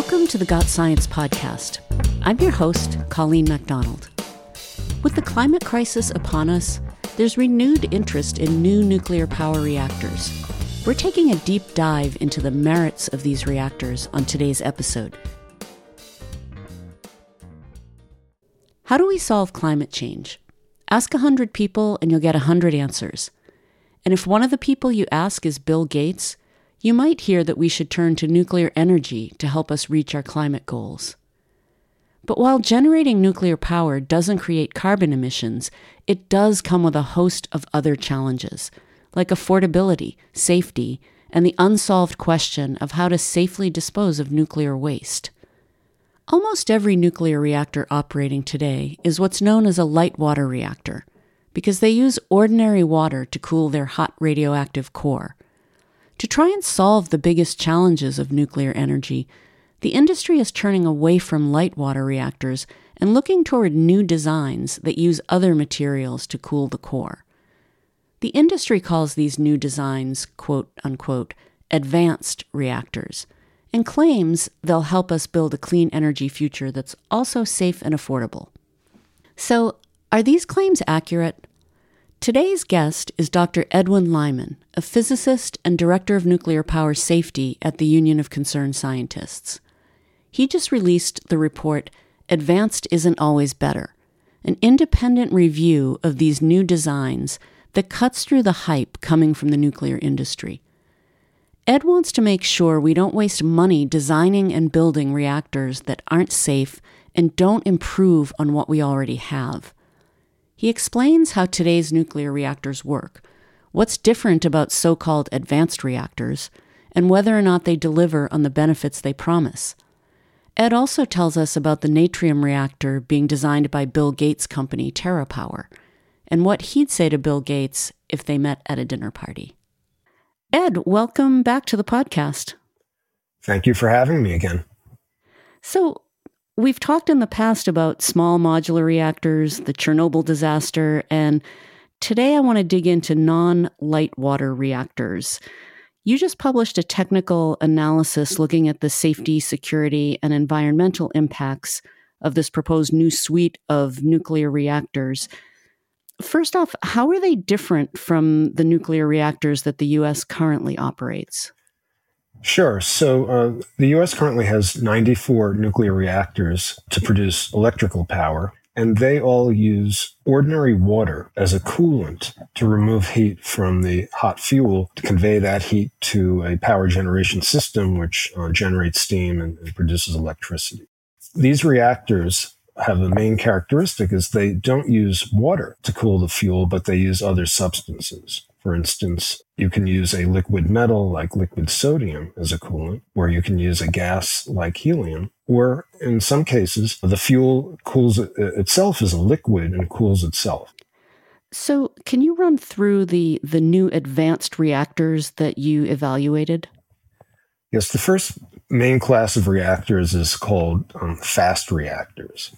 Welcome to the Got Science podcast. I'm your host, Colleen MacDonald. With the climate crisis upon us, there's renewed interest in new nuclear power reactors. We're taking a deep dive into the merits of these reactors on today's episode. How do we solve climate change? Ask 100 people and you'll get 100 answers. And if one of the people you ask is Bill Gates, you might hear that we should turn to nuclear energy to help us reach our climate goals. But while generating nuclear power doesn't create carbon emissions, it does come with a host of other challenges, like affordability, safety, and the unsolved question of how to safely dispose of nuclear waste. Almost every nuclear reactor operating today is what's known as a light water reactor, because they use ordinary water to cool their hot radioactive core. To try and solve the biggest challenges of nuclear energy, the industry is turning away from light water reactors and looking toward new designs that use other materials to cool the core. The industry calls these new designs, quote unquote, advanced reactors, and claims they'll help us build a clean energy future that's also safe and affordable. So, are these claims accurate? Today's guest is Dr. Edwin Lyman, a physicist and director of nuclear power safety at the Union of Concerned Scientists. He just released the report Advanced Isn't Always Better, an independent review of these new designs that cuts through the hype coming from the nuclear industry. Ed wants to make sure we don't waste money designing and building reactors that aren't safe and don't improve on what we already have. He explains how today's nuclear reactors work, what's different about so called advanced reactors, and whether or not they deliver on the benefits they promise. Ed also tells us about the Natrium reactor being designed by Bill Gates' company, TerraPower, and what he'd say to Bill Gates if they met at a dinner party. Ed, welcome back to the podcast. Thank you for having me again. So, We've talked in the past about small modular reactors, the Chernobyl disaster, and today I want to dig into non light water reactors. You just published a technical analysis looking at the safety, security, and environmental impacts of this proposed new suite of nuclear reactors. First off, how are they different from the nuclear reactors that the U.S. currently operates? Sure. So uh, the US currently has 94 nuclear reactors to produce electrical power, and they all use ordinary water as a coolant to remove heat from the hot fuel to convey that heat to a power generation system, which uh, generates steam and, and produces electricity. These reactors have a main characteristic is they don't use water to cool the fuel, but they use other substances. For instance, you can use a liquid metal like liquid sodium as a coolant, or you can use a gas like helium, or in some cases, the fuel cools itself as a liquid and cools itself. So, can you run through the, the new advanced reactors that you evaluated? Yes, the first main class of reactors is called um, fast reactors.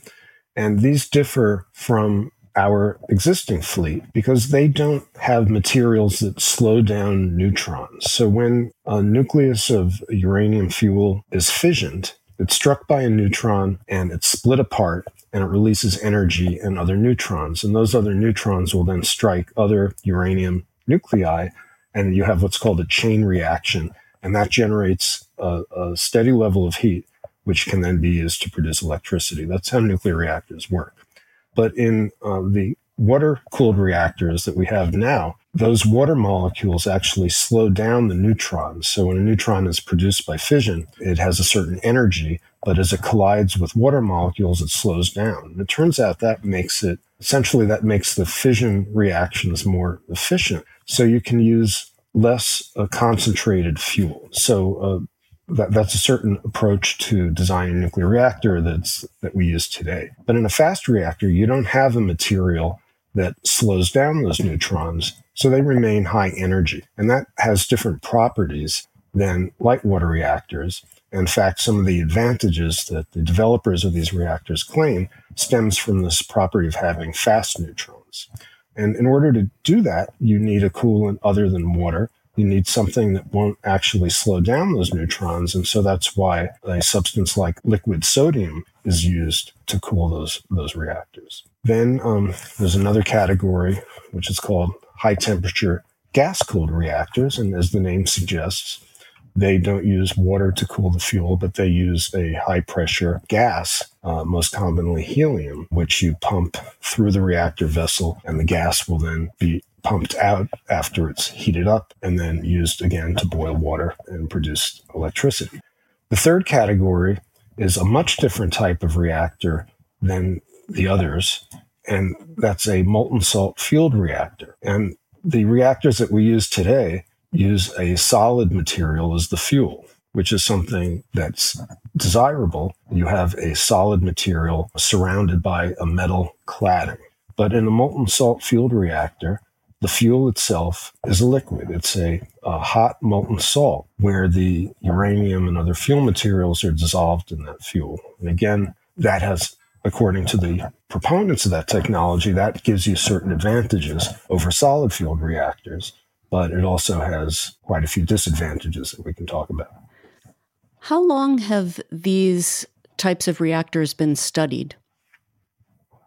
And these differ from our existing fleet because they don't have materials that slow down neutrons. So when a nucleus of uranium fuel is fissioned, it's struck by a neutron and it's split apart and it releases energy and other neutrons. And those other neutrons will then strike other uranium nuclei and you have what's called a chain reaction. And that generates a, a steady level of heat, which can then be used to produce electricity. That's how nuclear reactors work. But in uh, the water cooled reactors that we have now, those water molecules actually slow down the neutrons. So when a neutron is produced by fission, it has a certain energy, but as it collides with water molecules, it slows down. And it turns out that makes it essentially that makes the fission reactions more efficient. So you can use less uh, concentrated fuel. So uh, that, that's a certain approach to designing a nuclear reactor that's that we use today. But in a fast reactor, you don't have a material that slows down those neutrons, so they remain high energy. And that has different properties than light water reactors. In fact, some of the advantages that the developers of these reactors claim stems from this property of having fast neutrons. And in order to do that, you need a coolant other than water you need something that won't actually slow down those neutrons. And so that's why a substance like liquid sodium is used to cool those, those reactors. Then um, there's another category, which is called high temperature gas cooled reactors. And as the name suggests, they don't use water to cool the fuel, but they use a high pressure gas, uh, most commonly helium, which you pump through the reactor vessel, and the gas will then be pumped out after it's heated up and then used again to boil water and produce electricity. The third category is a much different type of reactor than the others, and that's a molten salt fueled reactor. And the reactors that we use today use a solid material as the fuel, which is something that's desirable. You have a solid material surrounded by a metal cladding. But in a molten salt fueled reactor, the fuel itself is a liquid. It's a, a, hot molten salt where the uranium and other fuel materials are dissolved in that fuel. And again, that has, according to the proponents of that technology, that gives you certain advantages over solid fueled reactors, but it also has quite a few disadvantages that we can talk about. How long have these types of reactors been studied?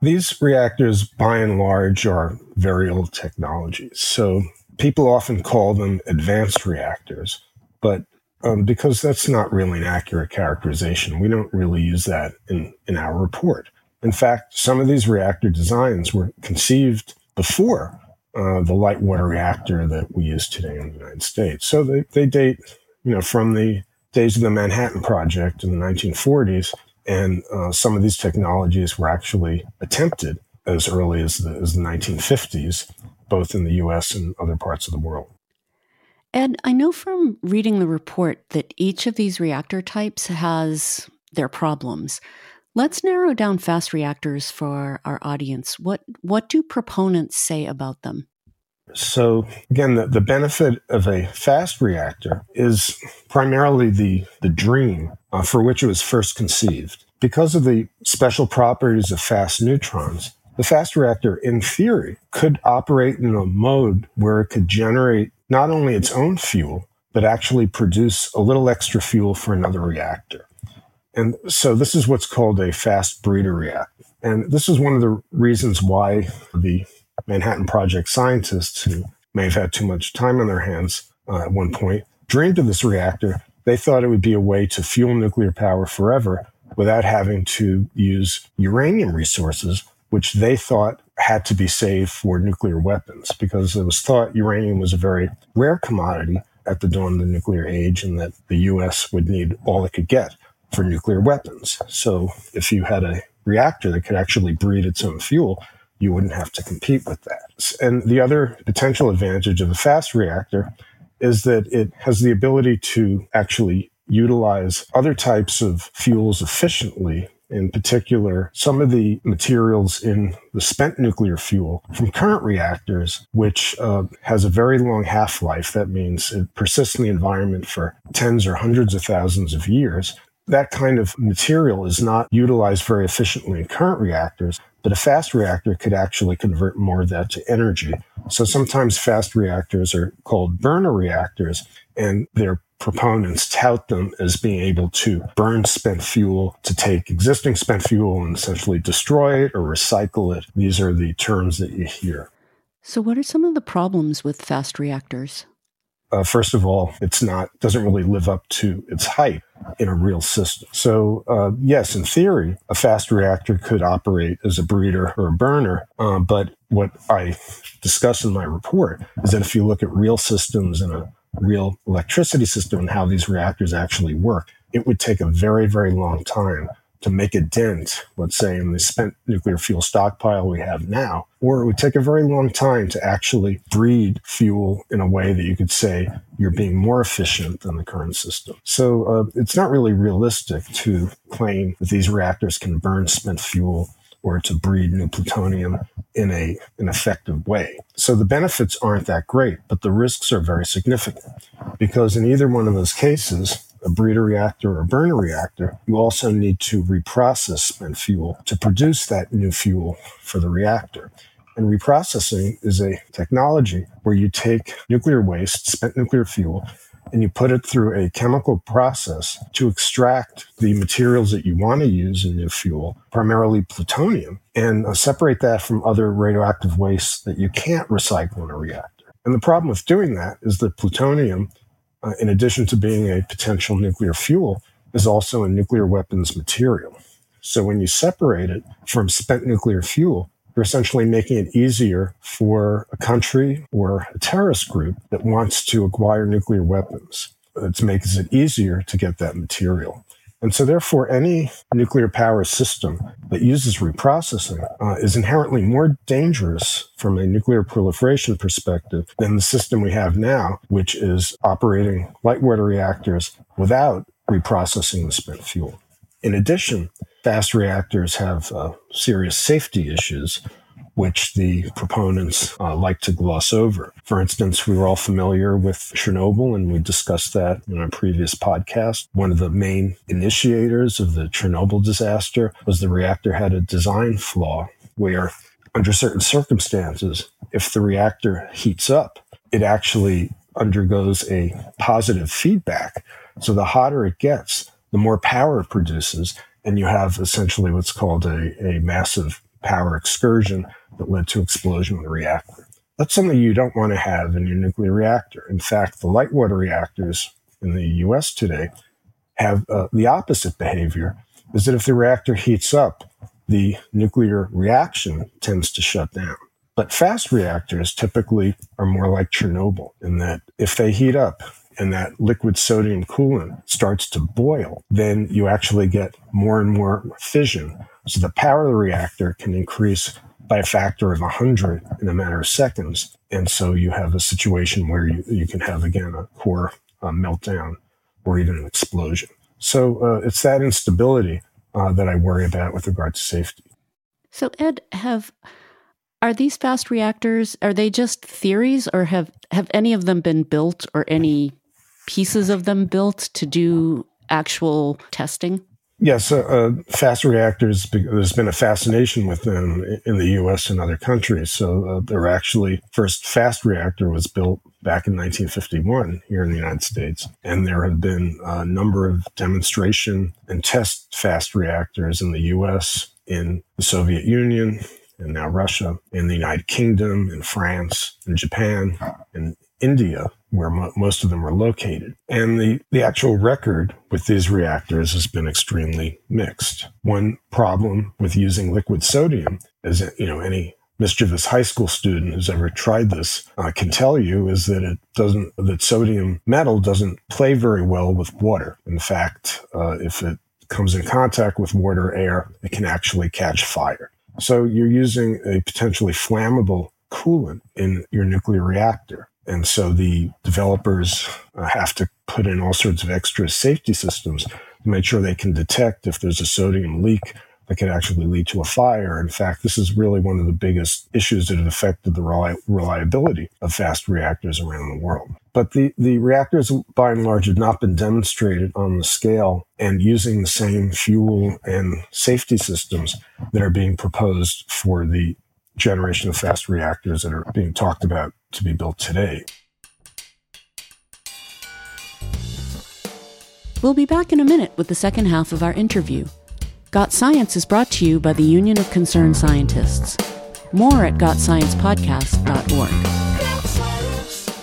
These reactors, by and large, are very old technologies. So people often call them advanced reactors, but um, because that's not really an accurate characterization, we don't really use that in, in our report. In fact, some of these reactor designs were conceived before uh, the light water reactor that we use today in the United States. So they, they date, you know, from the days of the Manhattan Project in the 1940s and uh, some of these technologies were actually attempted as early as the, as the 1950s, both in the US and other parts of the world. Ed, I know from reading the report that each of these reactor types has their problems. Let's narrow down fast reactors for our audience. What, what do proponents say about them? So again, the, the benefit of a fast reactor is primarily the, the dream uh, for which it was first conceived. Because of the special properties of fast neutrons, the fast reactor, in theory, could operate in a mode where it could generate not only its own fuel, but actually produce a little extra fuel for another reactor. And so this is what's called a fast breeder reactor. And this is one of the reasons why the Manhattan Project scientists who may have had too much time on their hands uh, at one point dreamed of this reactor. They thought it would be a way to fuel nuclear power forever without having to use uranium resources, which they thought had to be saved for nuclear weapons because it was thought uranium was a very rare commodity at the dawn of the nuclear age and that the US would need all it could get for nuclear weapons. So if you had a reactor that could actually breed its own fuel, you wouldn't have to compete with that. And the other potential advantage of a fast reactor is that it has the ability to actually utilize other types of fuels efficiently. In particular, some of the materials in the spent nuclear fuel from current reactors, which uh, has a very long half life. That means it persists in the environment for tens or hundreds of thousands of years. That kind of material is not utilized very efficiently in current reactors, but a fast reactor could actually convert more of that to energy. So sometimes fast reactors are called burner reactors, and their proponents tout them as being able to burn spent fuel to take existing spent fuel and essentially destroy it or recycle it. These are the terms that you hear. So, what are some of the problems with fast reactors? Uh, first of all, it's not doesn't really live up to its hype in a real system. So, uh, yes, in theory, a fast reactor could operate as a breeder or a burner. Uh, but what I discuss in my report is that if you look at real systems and a real electricity system and how these reactors actually work, it would take a very, very long time to make a dent, let's say, in the spent nuclear fuel stockpile we have now, or it would take a very long time to actually breed fuel in a way that you could say you're being more efficient than the current system. So uh, it's not really realistic to claim that these reactors can burn spent fuel or to breed new plutonium in a an effective way. So the benefits aren't that great, but the risks are very significant because in either one of those cases, a breeder reactor or a burner reactor, you also need to reprocess spent fuel to produce that new fuel for the reactor. And reprocessing is a technology where you take nuclear waste, spent nuclear fuel, and you put it through a chemical process to extract the materials that you want to use in your fuel, primarily plutonium, and uh, separate that from other radioactive waste that you can't recycle in a reactor. And the problem with doing that is that plutonium, uh, in addition to being a potential nuclear fuel, is also a nuclear weapons material. So when you separate it from spent nuclear fuel, you're essentially making it easier for a country or a terrorist group that wants to acquire nuclear weapons. It makes it easier to get that material. And so, therefore, any nuclear power system that uses reprocessing uh, is inherently more dangerous from a nuclear proliferation perspective than the system we have now, which is operating light water reactors without reprocessing the spent fuel. In addition, fast reactors have uh, serious safety issues, which the proponents uh, like to gloss over. For instance, we were all familiar with Chernobyl, and we discussed that in our previous podcast. One of the main initiators of the Chernobyl disaster was the reactor had a design flaw where, under certain circumstances, if the reactor heats up, it actually undergoes a positive feedback. So the hotter it gets, the more power it produces, and you have essentially what's called a, a massive power excursion that led to explosion of the reactor. That's something you don't want to have in your nuclear reactor. In fact, the light water reactors in the US today have uh, the opposite behavior is that if the reactor heats up, the nuclear reaction tends to shut down. But fast reactors typically are more like Chernobyl in that if they heat up, and that liquid sodium coolant starts to boil, then you actually get more and more fission. So the power of the reactor can increase by a factor of 100 in a matter of seconds. And so you have a situation where you, you can have, again, a core uh, meltdown or even an explosion. So uh, it's that instability uh, that I worry about with regard to safety. So, Ed, have are these fast reactors are they just theories or have have any of them been built or any pieces of them built to do actual testing? Yes, uh, fast reactors, there's been a fascination with them in the US and other countries. So uh, they're actually, first fast reactor was built back in 1951 here in the United States. And there have been a number of demonstration and test fast reactors in the US, in the Soviet Union, and now Russia, in the United Kingdom, in France, in Japan, in India, where mo- most of them are located. And the, the actual record with these reactors has been extremely mixed. One problem with using liquid sodium is, you know, any mischievous high school student who's ever tried this uh, can tell you is that it doesn't, that sodium metal doesn't play very well with water. In fact, uh, if it comes in contact with water or air, it can actually catch fire. So you're using a potentially flammable coolant in your nuclear reactor. And so the developers uh, have to put in all sorts of extra safety systems to make sure they can detect if there's a sodium leak that could actually lead to a fire. In fact, this is really one of the biggest issues that have affected the reliability of fast reactors around the world. But the, the reactors, by and large, have not been demonstrated on the scale and using the same fuel and safety systems that are being proposed for the generation of fast reactors that are being talked about to be built today. We'll be back in a minute with the second half of our interview. Got Science is brought to you by the Union of Concerned Scientists. More at gotsciencepodcast.org.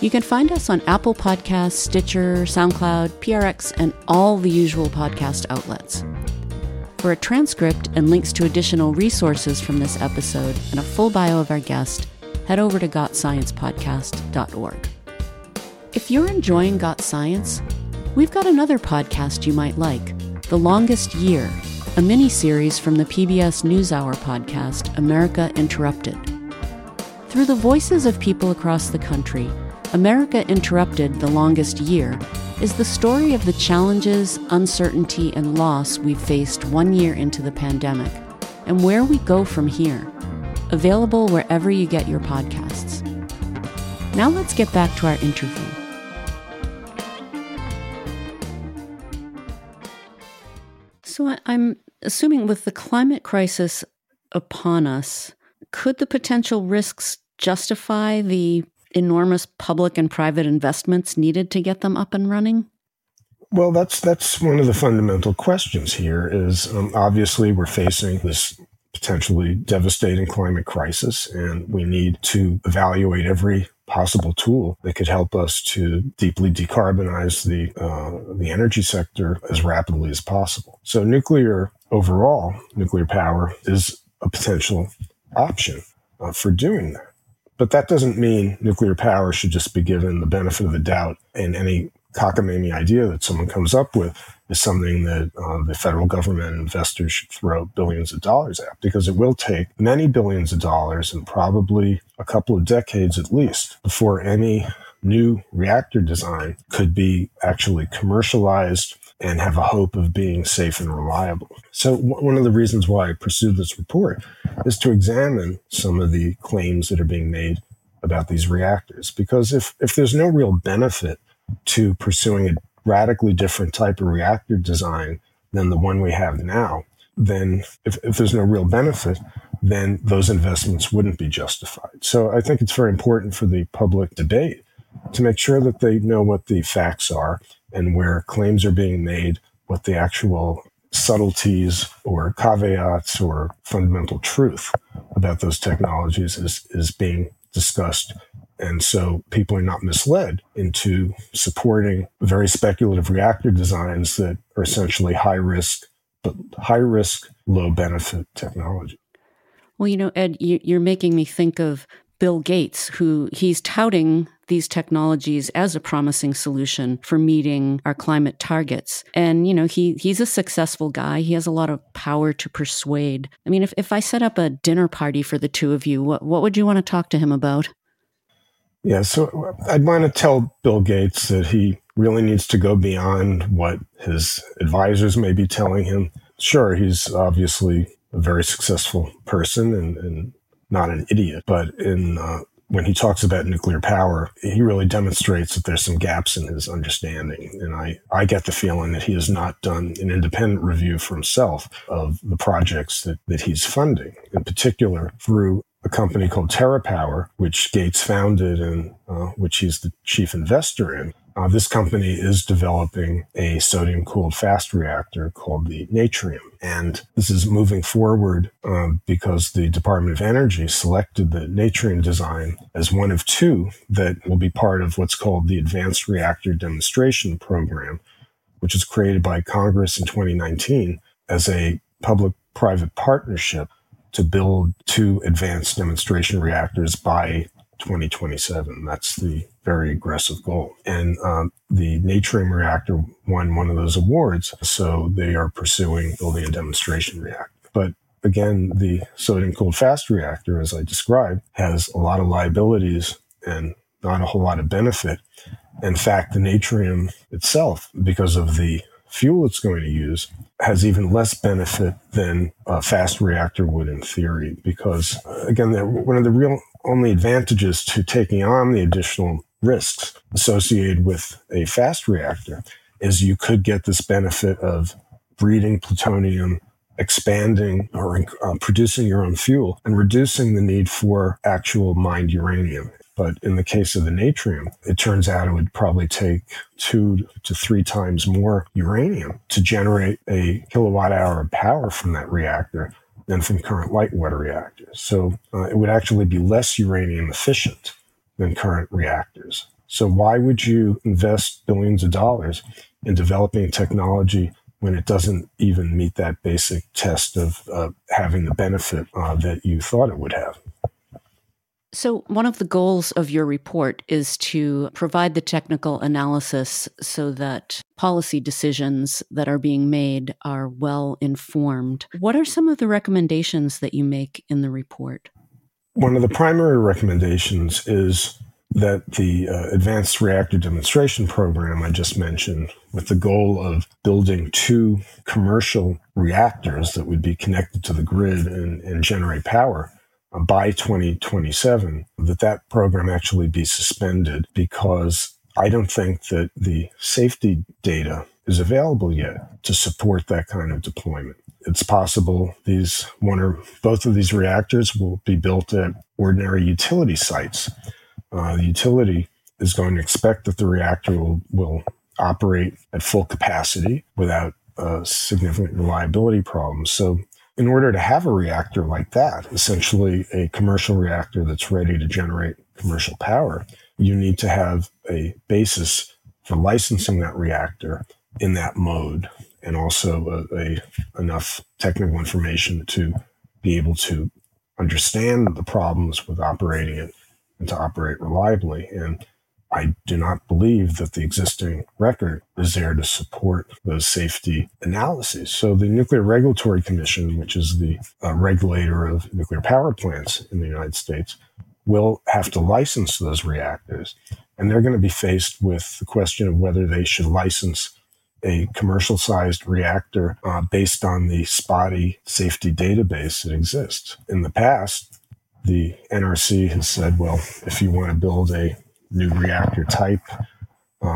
You can find us on Apple Podcasts, Stitcher, SoundCloud, PRX, and all the usual podcast outlets. For a transcript and links to additional resources from this episode and a full bio of our guest, head over to gotsciencepodcast.org. If you're enjoying Got Science, we've got another podcast you might like The Longest Year, a mini series from the PBS NewsHour podcast, America Interrupted. Through the voices of people across the country, America Interrupted The Longest Year is the story of the challenges, uncertainty, and loss we've faced one year into the pandemic and where we go from here. Available wherever you get your podcasts. Now let's get back to our interview. So I'm assuming with the climate crisis upon us, could the potential risks justify the enormous public and private investments needed to get them up and running? Well, that's that's one of the fundamental questions here. Is um, obviously we're facing this potentially devastating climate crisis, and we need to evaluate every possible tool that could help us to deeply decarbonize the uh, the energy sector as rapidly as possible. So, nuclear overall, nuclear power is a potential option uh, for doing that. But that doesn't mean nuclear power should just be given the benefit of the doubt in any cockamamie idea that someone comes up with is something that uh, the federal government investors should throw billions of dollars at because it will take many billions of dollars and probably a couple of decades at least before any new reactor design could be actually commercialized and have a hope of being safe and reliable. So, w- one of the reasons why I pursued this report is to examine some of the claims that are being made about these reactors. Because if, if there's no real benefit to pursuing a radically different type of reactor design than the one we have now, then if, if there's no real benefit, then those investments wouldn't be justified. So I think it's very important for the public debate to make sure that they know what the facts are and where claims are being made, what the actual subtleties or caveats or fundamental truth about those technologies is, is being discussed. And so people are not misled into supporting very speculative reactor designs that are essentially high risk, but high risk, low benefit technology. Well, you know, Ed, you're making me think of Bill Gates, who he's touting these technologies as a promising solution for meeting our climate targets. And, you know, he, he's a successful guy. He has a lot of power to persuade. I mean, if, if I set up a dinner party for the two of you, what, what would you want to talk to him about? Yeah, so I'd want to tell Bill Gates that he really needs to go beyond what his advisors may be telling him. Sure, he's obviously a very successful person and, and not an idiot, but in uh, when he talks about nuclear power, he really demonstrates that there's some gaps in his understanding. And I, I get the feeling that he has not done an independent review for himself of the projects that, that he's funding, in particular through a company called TerraPower, which Gates founded and uh, which he's the chief investor in. Uh, this company is developing a sodium cooled fast reactor called the Natrium. And this is moving forward um, because the Department of Energy selected the Natrium design as one of two that will be part of what's called the Advanced Reactor Demonstration Program, which was created by Congress in 2019 as a public private partnership to build two advanced demonstration reactors by 2027. That's the very aggressive goal. And um, the Natrium reactor won one of those awards. So they are pursuing building a demonstration reactor. But again, the sodium cooled fast reactor, as I described, has a lot of liabilities and not a whole lot of benefit. In fact, the Natrium itself, because of the fuel it's going to use has even less benefit than a fast reactor would in theory because again one of the real only advantages to taking on the additional risks associated with a fast reactor is you could get this benefit of breeding plutonium expanding or uh, producing your own fuel and reducing the need for actual mined uranium but in the case of the natrium, it turns out it would probably take two to three times more uranium to generate a kilowatt hour of power from that reactor than from current light water reactors. So uh, it would actually be less uranium efficient than current reactors. So why would you invest billions of dollars in developing technology when it doesn't even meet that basic test of uh, having the benefit uh, that you thought it would have? So, one of the goals of your report is to provide the technical analysis so that policy decisions that are being made are well informed. What are some of the recommendations that you make in the report? One of the primary recommendations is that the uh, Advanced Reactor Demonstration Program I just mentioned, with the goal of building two commercial reactors that would be connected to the grid and, and generate power, by 2027 that that program actually be suspended because I don't think that the safety data is available yet to support that kind of deployment. It's possible these one or both of these reactors will be built at ordinary utility sites. Uh, the utility is going to expect that the reactor will, will operate at full capacity without uh, significant reliability problems. So, in order to have a reactor like that, essentially a commercial reactor that's ready to generate commercial power, you need to have a basis for licensing that reactor in that mode and also a, a, enough technical information to be able to understand the problems with operating it and to operate reliably. And I do not believe that the existing record is there to support those safety analyses. So the Nuclear Regulatory Commission, which is the uh, regulator of nuclear power plants in the United States, will have to license those reactors. And they're going to be faced with the question of whether they should license a commercial sized reactor uh, based on the spotty safety database that exists. In the past, the NRC has said, well, if you want to build a new reactor type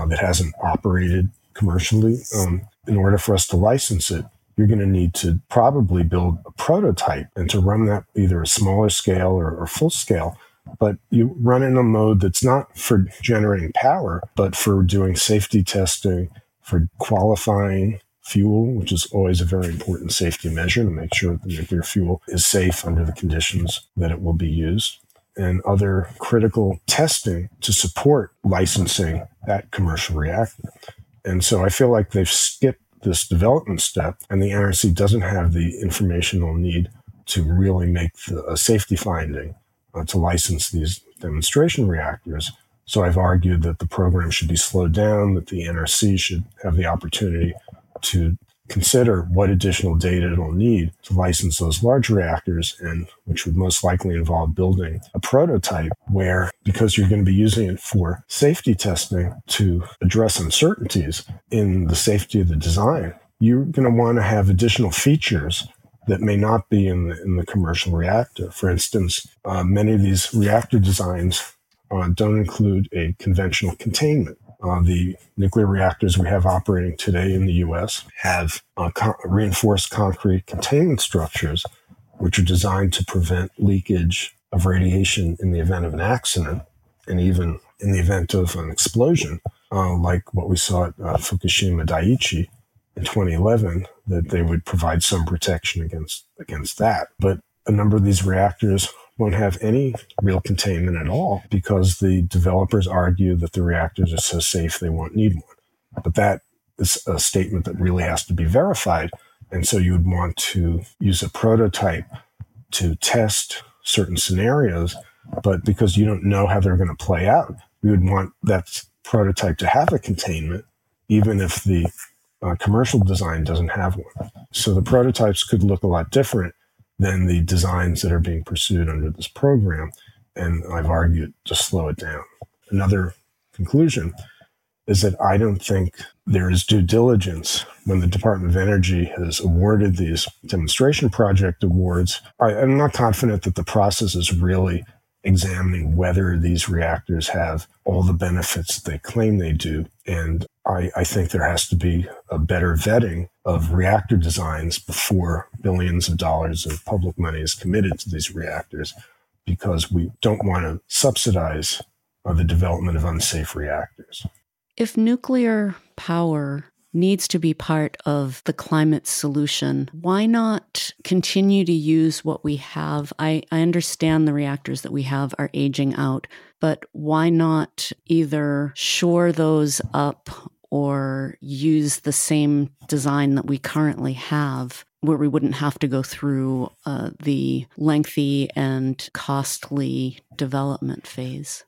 that hasn't operated commercially. Um, in order for us to license it, you're going to need to probably build a prototype and to run that either a smaller scale or, or full scale. But you run in a mode that's not for generating power, but for doing safety testing, for qualifying fuel, which is always a very important safety measure to make sure that the nuclear fuel is safe under the conditions that it will be used and other critical testing to support licensing that commercial reactor. And so I feel like they've skipped this development step, and the NRC doesn't have the information they'll need to really make the, a safety finding uh, to license these demonstration reactors. So I've argued that the program should be slowed down, that the NRC should have the opportunity to consider what additional data it'll need to license those large reactors and which would most likely involve building a prototype where because you're going to be using it for safety testing to address uncertainties in the safety of the design you're going to want to have additional features that may not be in the, in the commercial reactor. For instance, uh, many of these reactor designs uh, don't include a conventional containment. Uh, the nuclear reactors we have operating today in the U.S. have uh, reinforced concrete containment structures, which are designed to prevent leakage of radiation in the event of an accident and even in the event of an explosion, uh, like what we saw at uh, Fukushima Daiichi in 2011, that they would provide some protection against against that. But a number of these reactors won't have any real containment at all because the developers argue that the reactors are so safe they won't need one. But that is a statement that really has to be verified. And so you would want to use a prototype to test certain scenarios. But because you don't know how they're going to play out, you would want that prototype to have a containment, even if the uh, commercial design doesn't have one. So the prototypes could look a lot different than the designs that are being pursued under this program. And I've argued to slow it down. Another conclusion is that I don't think there is due diligence when the Department of Energy has awarded these demonstration project awards. I, am not confident that the process is really examining whether these reactors have all the benefits they claim they do. And I, I, think there has to be a better vetting of reactor designs before billions of dollars of public money is committed to these reactors because we don't want to subsidize the development of unsafe reactors. If nuclear power needs to be part of the climate solution. Why not continue to use what we have? I, I understand the reactors that we have are aging out, but why not either shore those up or use the same design that we currently have where we wouldn't have to go through uh, the lengthy and costly development phase.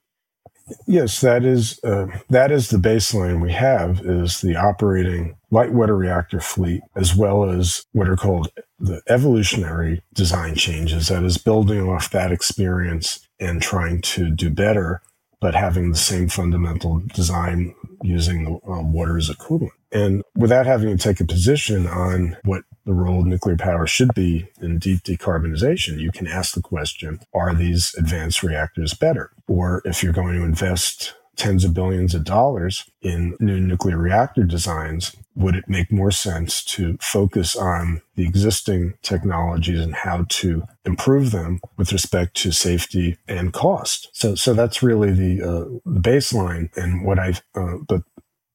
Yes, that is uh, that is the baseline we have is the operating light water reactor fleet, as well as what are called the evolutionary design changes. That is building off that experience and trying to do better, but having the same fundamental design using the um, water as equivalent. And without having to take a position on what the role of nuclear power should be in deep decarbonization, you can ask the question, are these advanced reactors better? Or if you're going to invest tens of billions of dollars in new nuclear reactor designs, would it make more sense to focus on the existing technologies and how to improve them with respect to safety and cost? So, so that's really the, uh, the baseline. And what I, uh, but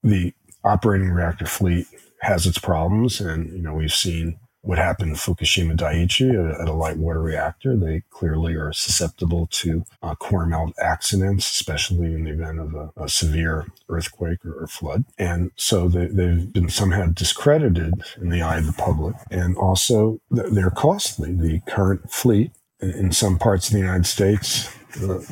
the operating reactor fleet has its problems, and you know we've seen what happened in Fukushima Daiichi at a light water reactor. They clearly are susceptible to uh, core melt accidents, especially in the event of a, a severe earthquake or, or, flood. And so they, have been somehow discredited in the eye of the public. And also, they're costly. The current fleet in some parts of the United States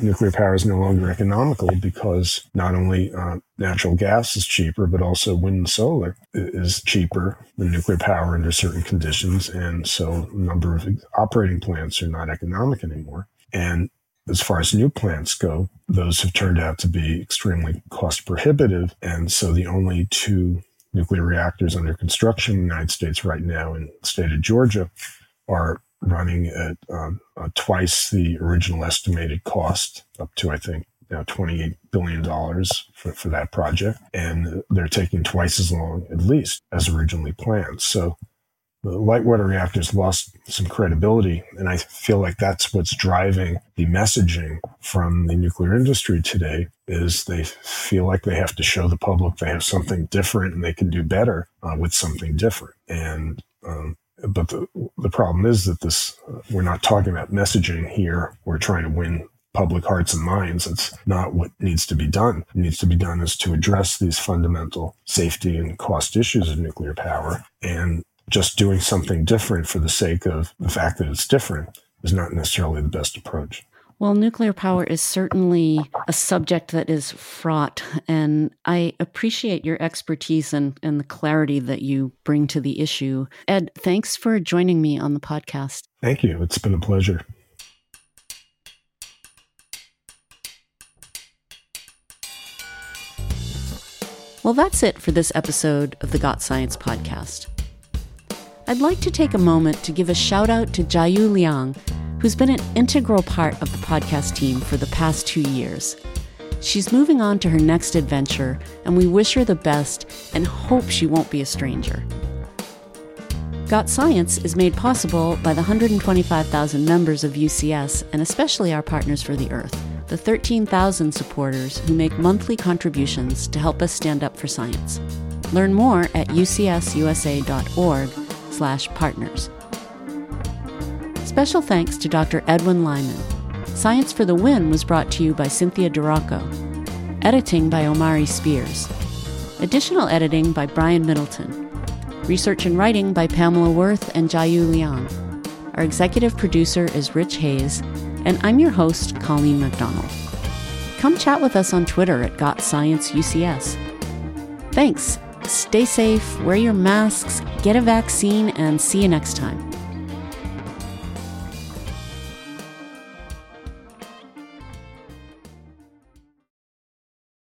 nuclear power is no longer economical because not only uh, natural gas is cheaper, but also wind and solar is cheaper than nuclear power under certain conditions. And so a number of operating plants are not economic anymore. And as far as new plants go, those have turned out to be extremely cost prohibitive. And so the only two nuclear reactors under construction in the United States right now in the state of Georgia are running at um, uh, twice the original estimated cost, up to I think now $28 billion for, for that project. And they're taking twice as long, at least, as originally planned. So the light water reactors lost some credibility. And I feel like that's what's driving the messaging from the nuclear industry today is they feel like they have to show the public they have something different and they can do better uh, with something different. And um, but the, the problem is that this we're not talking about messaging here. We're trying to win public hearts and minds. It's not what needs to be done. What needs to be done is to address these fundamental safety and cost issues of nuclear power. And just doing something different for the sake of the fact that it's different is not necessarily the best approach well, nuclear power is certainly a subject that is fraught, and I appreciate your expertise and, and the clarity that you bring to the issue. Ed, thanks for joining me on the podcast. Thank you. It's been a pleasure. Well, that's it for this episode of the Got Science podcast. I'd like to take a moment to give a shout out to Jiayu Liang who's been an integral part of the podcast team for the past two years. She's moving on to her next adventure, and we wish her the best and hope she won't be a stranger. Got Science is made possible by the 125,000 members of UCS and especially our partners for the Earth, the 13,000 supporters who make monthly contributions to help us stand up for science. Learn more at ucsusa.org/partners. Special thanks to Dr. Edwin Lyman. Science for the Win was brought to you by Cynthia DeRocco. Editing by Omari Spears. Additional editing by Brian Middleton. Research and writing by Pamela Worth and Jiayu Liang. Our executive producer is Rich Hayes, and I'm your host, Colleen MacDonald. Come chat with us on Twitter at GotScienceUCS. Thanks. Stay safe, wear your masks, get a vaccine, and see you next time.